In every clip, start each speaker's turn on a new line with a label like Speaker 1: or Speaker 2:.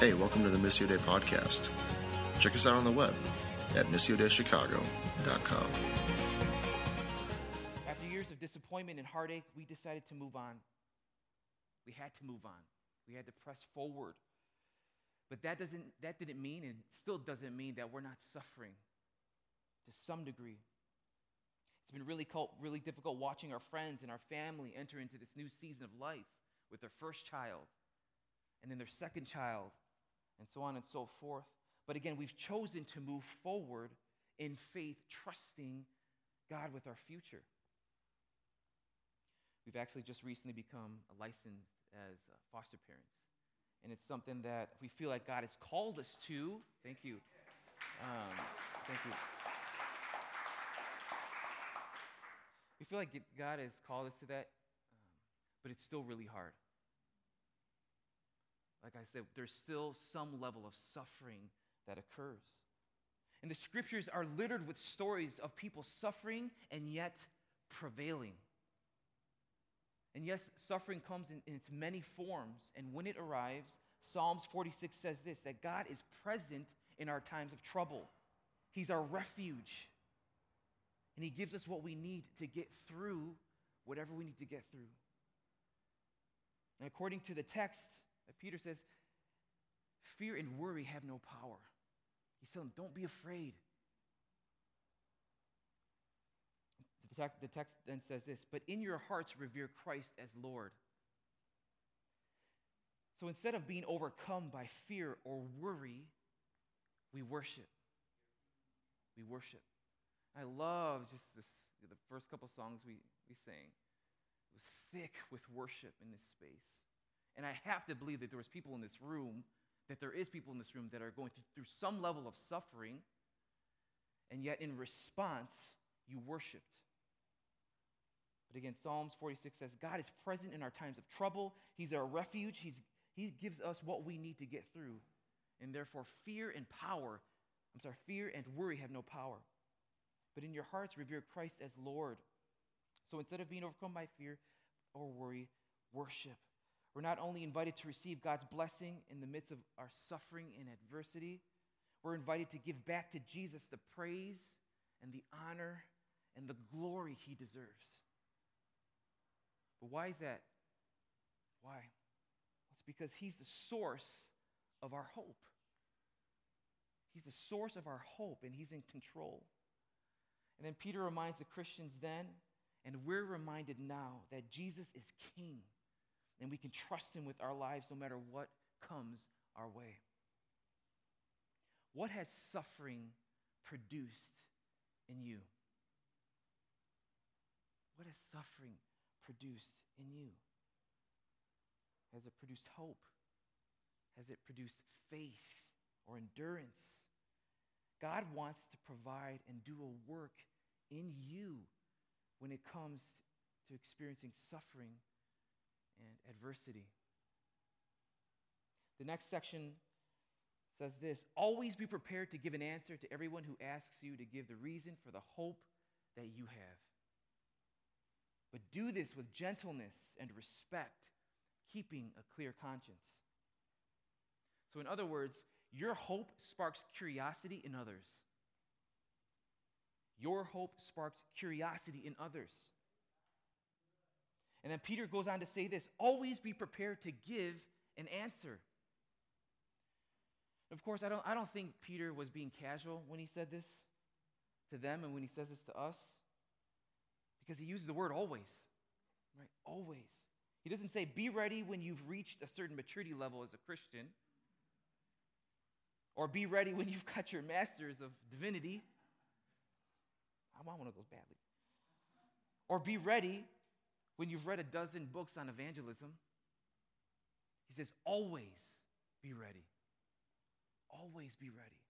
Speaker 1: Hey, welcome to the Missio Dei podcast. Check us out on the web at missiodeichicago.com.
Speaker 2: After years of disappointment and heartache, we decided to move on. We had to move on. We had to press forward. But that doesn't that didn't mean and still doesn't mean that we're not suffering to some degree. It's been really really difficult watching our friends and our family enter into this new season of life with their first child and then their second child and so on and so forth. But again, we've chosen to move forward in faith, trusting God with our future. We've actually just recently become licensed as uh, foster parents. And it's something that we feel like God has called us to. Thank you. Um, thank you. We feel like God has called us to that, um, but it's still really hard. Like I said, there's still some level of suffering that occurs. And the scriptures are littered with stories of people suffering and yet prevailing. And yes, suffering comes in, in, its many forms. And when it arrives, Psalms 46 says this that God is present in our times of trouble. He's our refuge. And He gives us what we need to get through whatever we need to get through. And according to the text, Peter says, Fear and worry have no power. He's telling them, Don't be afraid. The text, the text then says this, But in your hearts revere Christ as Lord. So instead of being overcome by fear or worry, we worship. We worship. I love just this, the first couple songs we, we sang. It was thick with worship in this space. And I have to believe that there was people in this room, that there is people in this room that are going through some level of suffering, and yet in response, you worshiped. But again, Psalms 46 says, God is present in our times of trouble. He's our refuge. He's, he gives us what we need to get through. And therefore, fear and power, I'm sorry, fear and worry have no power. But in your hearts, revere Christ as Lord. So instead of being overcome by fear or worry, worship. We're not only invited to receive God's blessing in the midst of our suffering and adversity, we're invited to give back to Jesus the praise and the honor and the glory he deserves. But why is that? Why? It's because he's the source of our hope. He's the source of our hope, and he's in control. And then Peter reminds the Christians then, and we're reminded now, that Jesus is king and we can trust Him with our lives no matter what comes our way. What has suffering produced in you? What has suffering produced in you? Has it produced hope? Has it produced faith or endurance? God wants to provide and do a work in you when it comes to experiencing suffering and adversity. The next section says this Always be prepared to give an answer to everyone who asks you to give the reason for the hope that you have. But do this with gentleness and respect, keeping a clear conscience. So, in other words, your hope sparks curiosity in others. Your hope sparks curiosity in others. And then Peter goes on to say this always be prepared to give an answer. Of course, I don't, I don't think Peter was being casual when he said this to them and when he says this to us because he uses the word always, right? Always. He doesn't say be ready when you've reached a certain maturity level as a Christian or be ready when you've got your master's of divinity. I want one of those badly. Or be ready when you've read a dozen books on evangelism, he says, always be ready. Always be ready.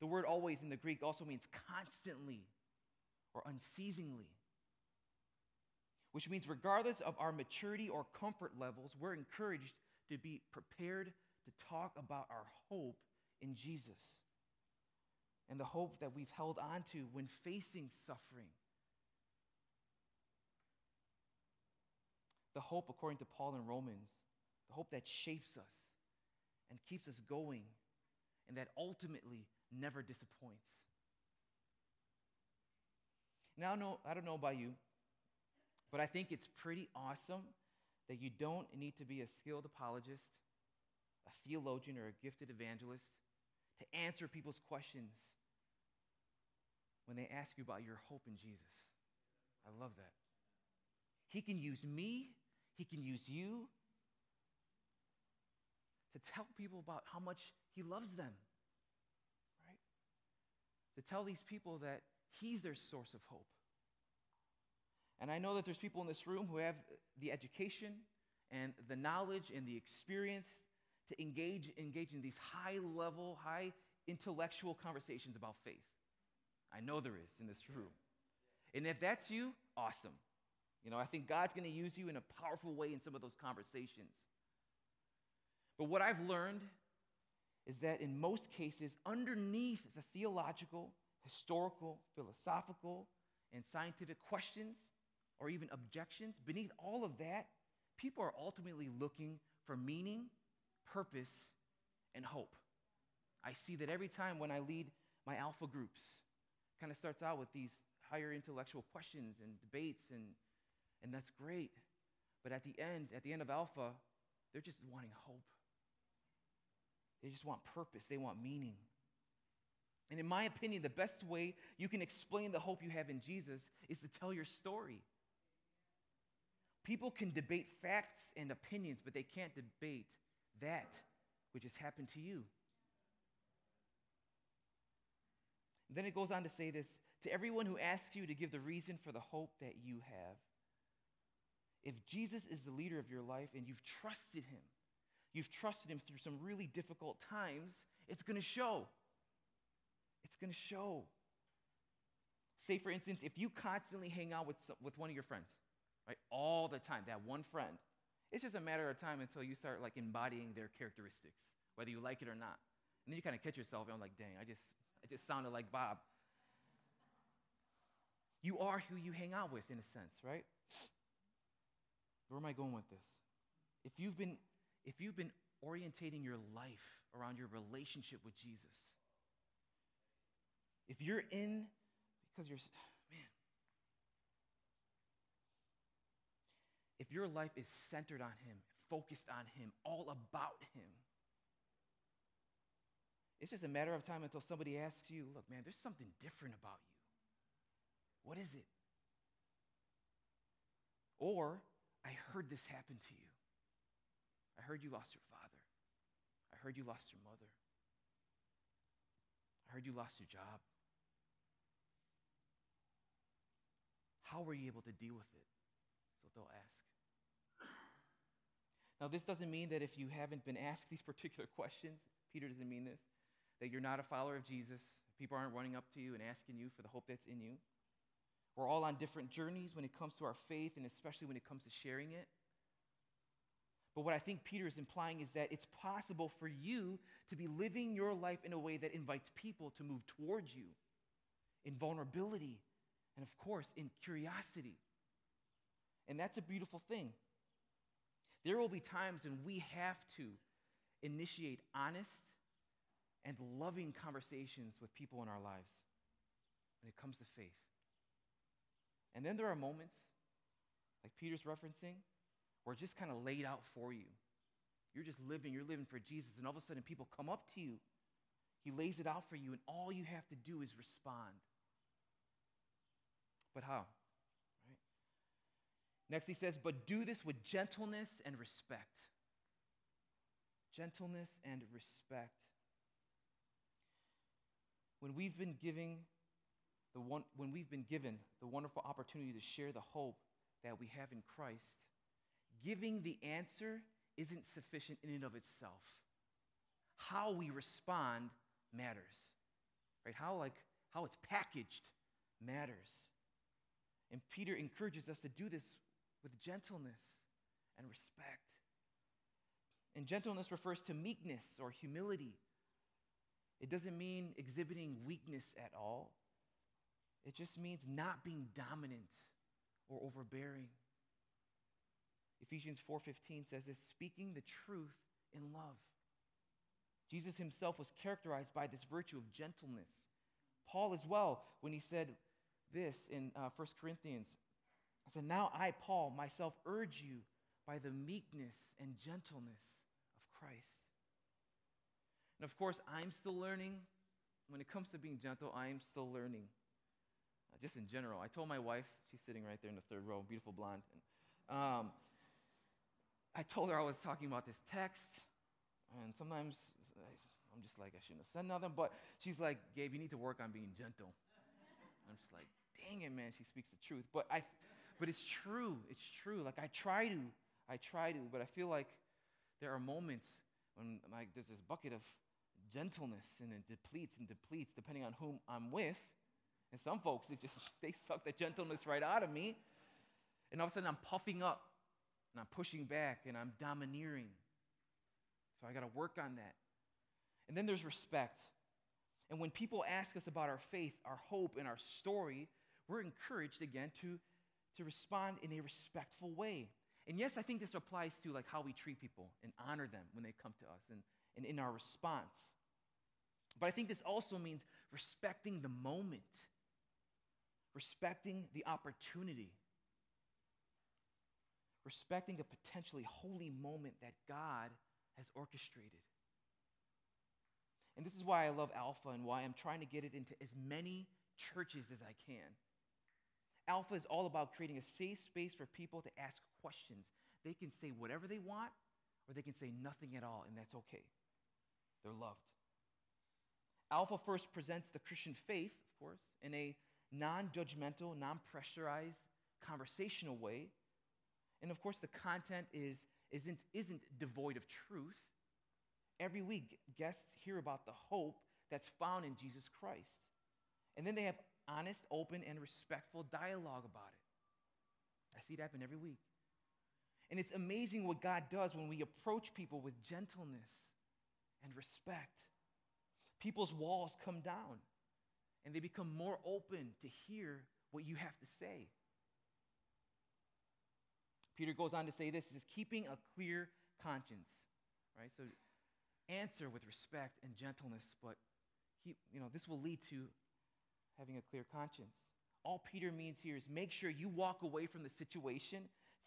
Speaker 2: The word always in the Greek also means constantly or unceasingly, which means regardless of our maturity or comfort levels, we're encouraged to be prepared to talk about our hope in Jesus and the hope that we've held on to when facing suffering the hope, according to Paul in Romans, the hope that shapes us and keeps us going, and that ultimately never disappoints. Now, no, I don't know about you, but I think it's pretty awesome that you don't need to be a skilled apologist, a theologian, or a gifted evangelist to answer people's questions when they ask you about your hope in Jesus. I love that. He can use me, He can use you to tell people about how much He loves them, right? To tell these people that He's their source of hope. And I know that there's people in this room who have the education and the knowledge and the experience to engage, engage in these high level, high intellectual conversations about faith. I know there is in this room. And if that's you, awesome. You know, I think God's going to use you in a powerful way in some of those conversations. But what I've learned is that in most cases, underneath the theological, historical, philosophical, and scientific questions, or even objections, beneath all of that, people are ultimately looking for meaning, purpose, and hope. I see that every time when I lead my alpha groups, kind of starts out with these higher intellectual questions and debates, and, and that's great. But at the end, at the end of alpha, they're just wanting hope. They just want purpose, they want meaning. And in my opinion, the best way you can explain the hope you have in Jesus is to tell your story. People can debate facts and opinions, but they can't debate that which has happened to you. Then it goes on to say this to everyone who asks you to give the reason for the hope that you have. If Jesus is the leader of your life and you've trusted him, you've trusted him through some really difficult times, it's going to show. It's going to show. Say, for instance, if you constantly hang out with, with one of your friends, right, all the time, that one friend, it's just a matter of time until you start like embodying their characteristics, whether you like it or not. And then you kind of catch yourself, and I'm like, dang, I just, I just sounded like Bob. You are who you hang out with, in a sense, right? Where am I going with this? If you've been, if you've been orientating your life around your relationship with Jesus, if you're in because you're, man, if your life is centered on Him, focused on Him, all about Him, it's just a matter of time until somebody asks you, look, man, there's something different about you. What is it? Or, I heard this happen to you. I heard you lost your father. I heard you lost your mother. I heard you lost your job. How were you able to deal with it? So they'll ask. Now, this doesn't mean that if you haven't been asked these particular questions, Peter doesn't mean this, that you're not a follower of Jesus. People aren't running up to you and asking you for the hope that's in you. We're all on different journeys when it comes to our faith, and especially when it comes to sharing it. But what I think Peter is implying is that it's possible for you to be living your life in a way that invites people to move towards you in vulnerability and, of course, in curiosity. And that's a beautiful thing. There will be times when we have to initiate honest and loving conversations with people in our lives when it comes to faith. And then there are moments, like Peter's referencing, where it's just kind of laid out for you. You're just living, you're living for Jesus, and all of a sudden people come up to you. He lays it out for you, and all you have to do is respond. But how? Right? Next, he says, But do this with gentleness and respect. Gentleness and respect. When we've been giving the one, when we've been given the wonderful opportunity to share the hope that we have in Christ, giving the answer isn't sufficient in and of itself. How we respond matters. Right? How like how it's packaged matters. And Peter encourages us to do this with gentleness and respect. And gentleness refers to meekness or humility. It doesn't mean exhibiting weakness at all. It just means not being dominant or overbearing. Ephesians 4:15 says this, speaking the truth in love. Jesus himself was characterized by this virtue of gentleness. Paul, as well, when he said this in uh, 1 Corinthians, I said, Now I, Paul, myself urge you by the meekness and gentleness of Christ. And of course, I'm still learning. When it comes to being gentle, I am still learning. Uh, just in general, I told my wife, she's sitting right there in the third row, beautiful blonde. And, um, I told her I was talking about this text, and sometimes I'm just like, I shouldn't have said nothing, but she's like, Gabe, you need to work on being gentle. I'm just like, dang it, man, she speaks the truth. But I, but it's true. It's true. Like I try to, I try to, but I feel like there are moments when like there's this bucket of gentleness and it depletes and depletes depending on whom I'm with. And some folks, it just they suck the gentleness right out of me. And all of a sudden I'm puffing up and I'm pushing back and I'm domineering. So I got to work on that. And then there's respect. And when people ask us about our faith, our hope, and our story, we're encouraged again to to respond in a respectful way. And yes, I think this applies to like how we treat people and honor them when they come to us and, and in our response. But I think this also means respecting the moment, respecting the opportunity, respecting a potentially holy moment that God has orchestrated. And this is why I love Alpha and why I'm trying to get it into as many churches as I can. Alpha is all about creating a safe space for people to ask questions. They can say whatever they want, or they can say nothing at all, and that's okay. They're loved. Alpha first presents the Christian faith, of course, in a non judgmental, non pressurized, conversational way. And of course, the content is, isn't, isn't devoid of truth. Every week, guests hear about the hope that's found in Jesus Christ. And then they have honest, open, and respectful dialogue about it. I see it happen every week. And it's amazing what God does when we approach people with gentleness and respect. People's walls come down and they become more open to hear what you have to say. Peter goes on to say this is keeping a clear conscience, right? So answer with respect and gentleness, but keep, you know, this will lead to having a clear conscience. All Peter means here is make sure you walk away from the situation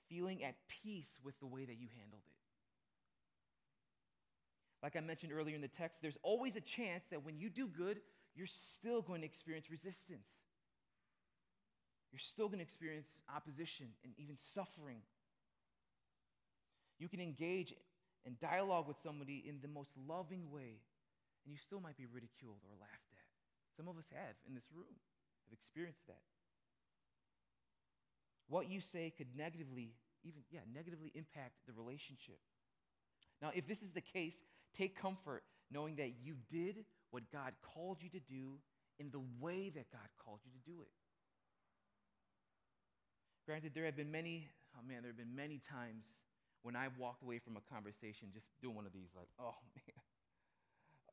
Speaker 2: feeling at peace with the way that you handled it. Like I mentioned earlier in the text, there's always a chance that when you do good, you're still going to experience resistance. You're still going to experience opposition and even suffering. You can engage in dialogue with somebody in the most loving way, and you still might be ridiculed or laughed at. Some of us have in this room, have experienced that. What you say could negatively, even, yeah, negatively impact the relationship. Now, if this is the case, take comfort knowing that you did what God called you to do in the way that God called you to do it. Granted, there have been many, oh man, there have been many times when I've walked away from a conversation just doing one of these, like, oh man,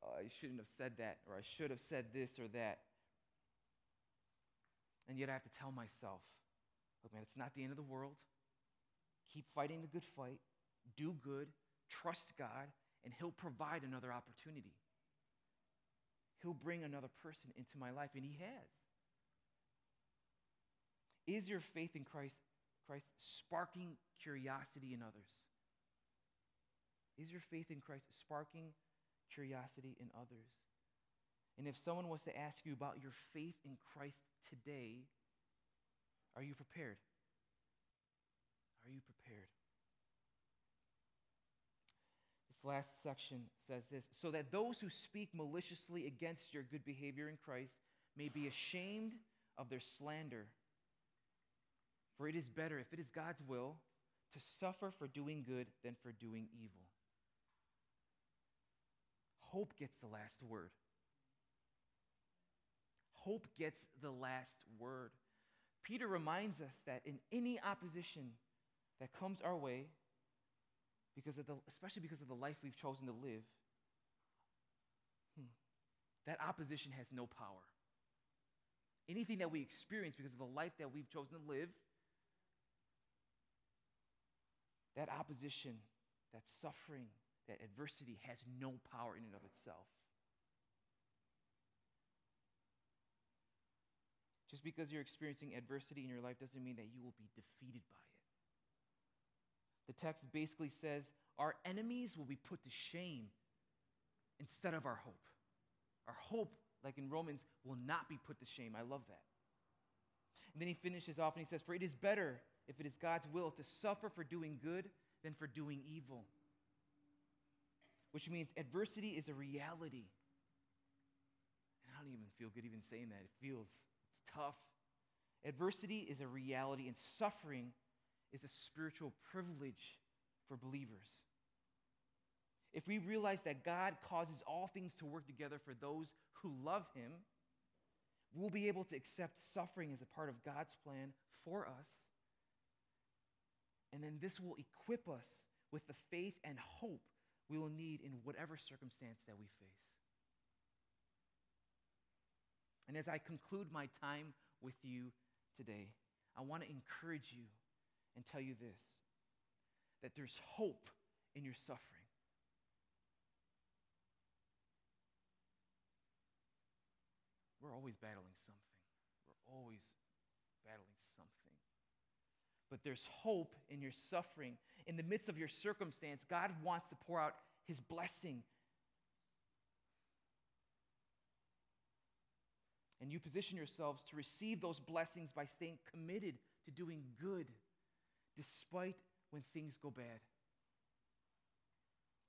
Speaker 2: oh, I shouldn't have said that, or I should have said this or that. And yet I have to tell myself, look, man, it's not the end of the world. Keep fighting the good fight, do good, trust God, and He'll provide another opportunity. He'll bring another person into my life, and He has. Is your faith in Christ, Christ sparking curiosity in others? Is your faith in Christ sparking curiosity in others. And if someone was to ask you about your faith in Christ today, are you prepared? Are you prepared? This last section says this so that those who speak maliciously against your good behavior in Christ may be ashamed of their slander. For it is better, if it is God's will, to suffer for doing good than for doing evil hope gets the last word. Hope gets the last word. Peter reminds us that in any opposition that comes our way, because of the, especially because of the life we've chosen to live, hmm, that opposition has no power. Anything that we experience because of the life that we've chosen to live, that opposition, that suffering, that adversity has no power in and of itself. Just because you're experiencing adversity in your life doesn't mean that you will be defeated by it. Text basically says our enemies will be put to shame instead of our hope. Our hope, like in Romans, will not be put to shame. I love that. And then he finishes off and he says, For it is better, if it is God's will, to suffer for doing good than for doing evil. Which means adversity is a reality. And I don't even feel good even saying that. It feels, it's tough. Adversity is a reality, and suffering is a spiritual privilege for believers. If we realize that God causes all things to work together for those who love Him, we'll be able to accept suffering as a part of God's plan for us. And then this will equip us with the faith and hope we will need in whatever circumstance that we face. And as I conclude my time with you today, I want to encourage you and tell you this that there's hope in your suffering. We're always battling something. We're always battling something. But there's hope in your suffering. In the midst of your circumstance, God wants to pour out his blessing. And you position yourselves to receive those blessings by staying committed to doing good despite when things go bad.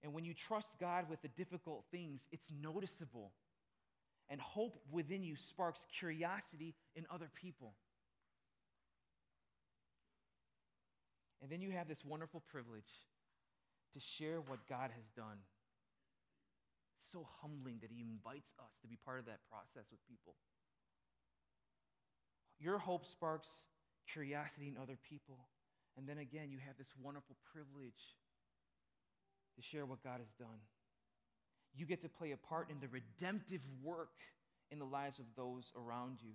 Speaker 2: And when you trust God with the difficult things, it's noticeable. And hope within you sparks curiosity in other people. And then you have this wonderful privilege to share what God has done. So humbling that He invites us to be part of that process with people. Your hope sparks curiosity in other people. And then again, you have this wonderful privilege to share what God has done. You get to play a part in the redemptive work in the lives of those around you.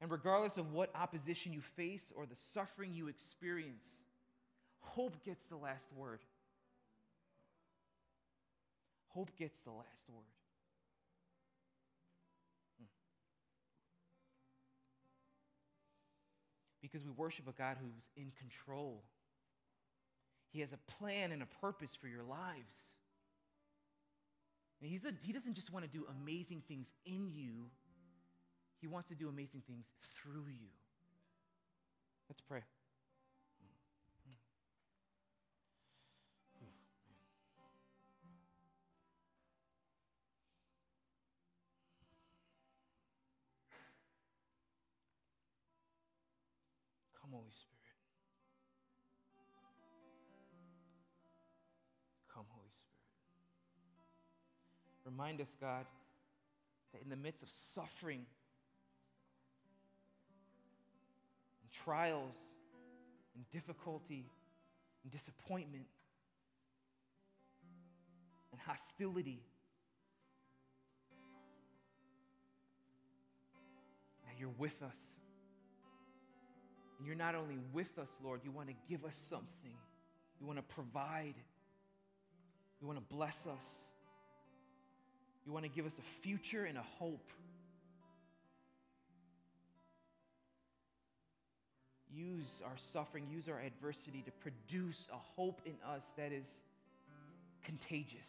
Speaker 2: And regardless of what opposition you face or the suffering you experience, hope gets the last word. Hope gets the last word. Because we worship a God who's in control. He has a plan and a purpose for your lives. And he's a, he doesn't just want to do amazing things in you, he wants to do amazing things through you. Let's pray. Come, Holy Spirit. Come, Holy Spirit. Remind us, God, that in the midst of suffering and trials and difficulty and disappointment and hostility, that you're with us. And you're not only with us, Lord, you want to give us something. You want to provide. You want to bless us. You want to give us a future and a hope. Use our suffering, use our adversity to produce a hope in us that is contagious,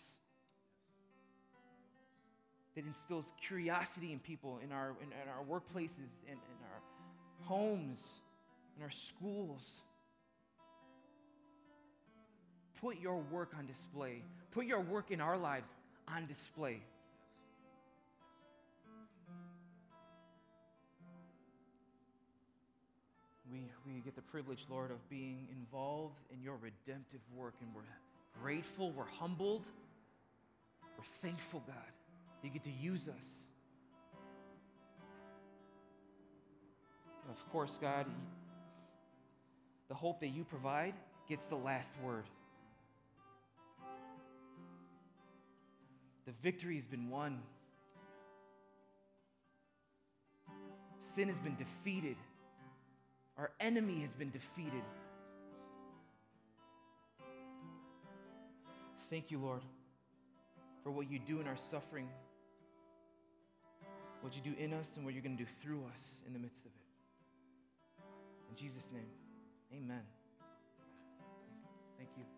Speaker 2: that instills curiosity in people, in our, in, in our workplaces, in, in our homes, in our schools. Put your work on display. Put your work in our lives on display. We, we get the privilege, Lord, of being involved in your redemptive work, and we're grateful, we're humbled, we're thankful, God, you get to use us. of course, God, the hope that you provide gets the last word. The victory has been won. Sin has been defeated. Our enemy has been defeated. thank you, Lord, for what you do in our suffering, what you do in us, and what you're going to do through us in the midst of it. In Jesus' name, amen. Thank you.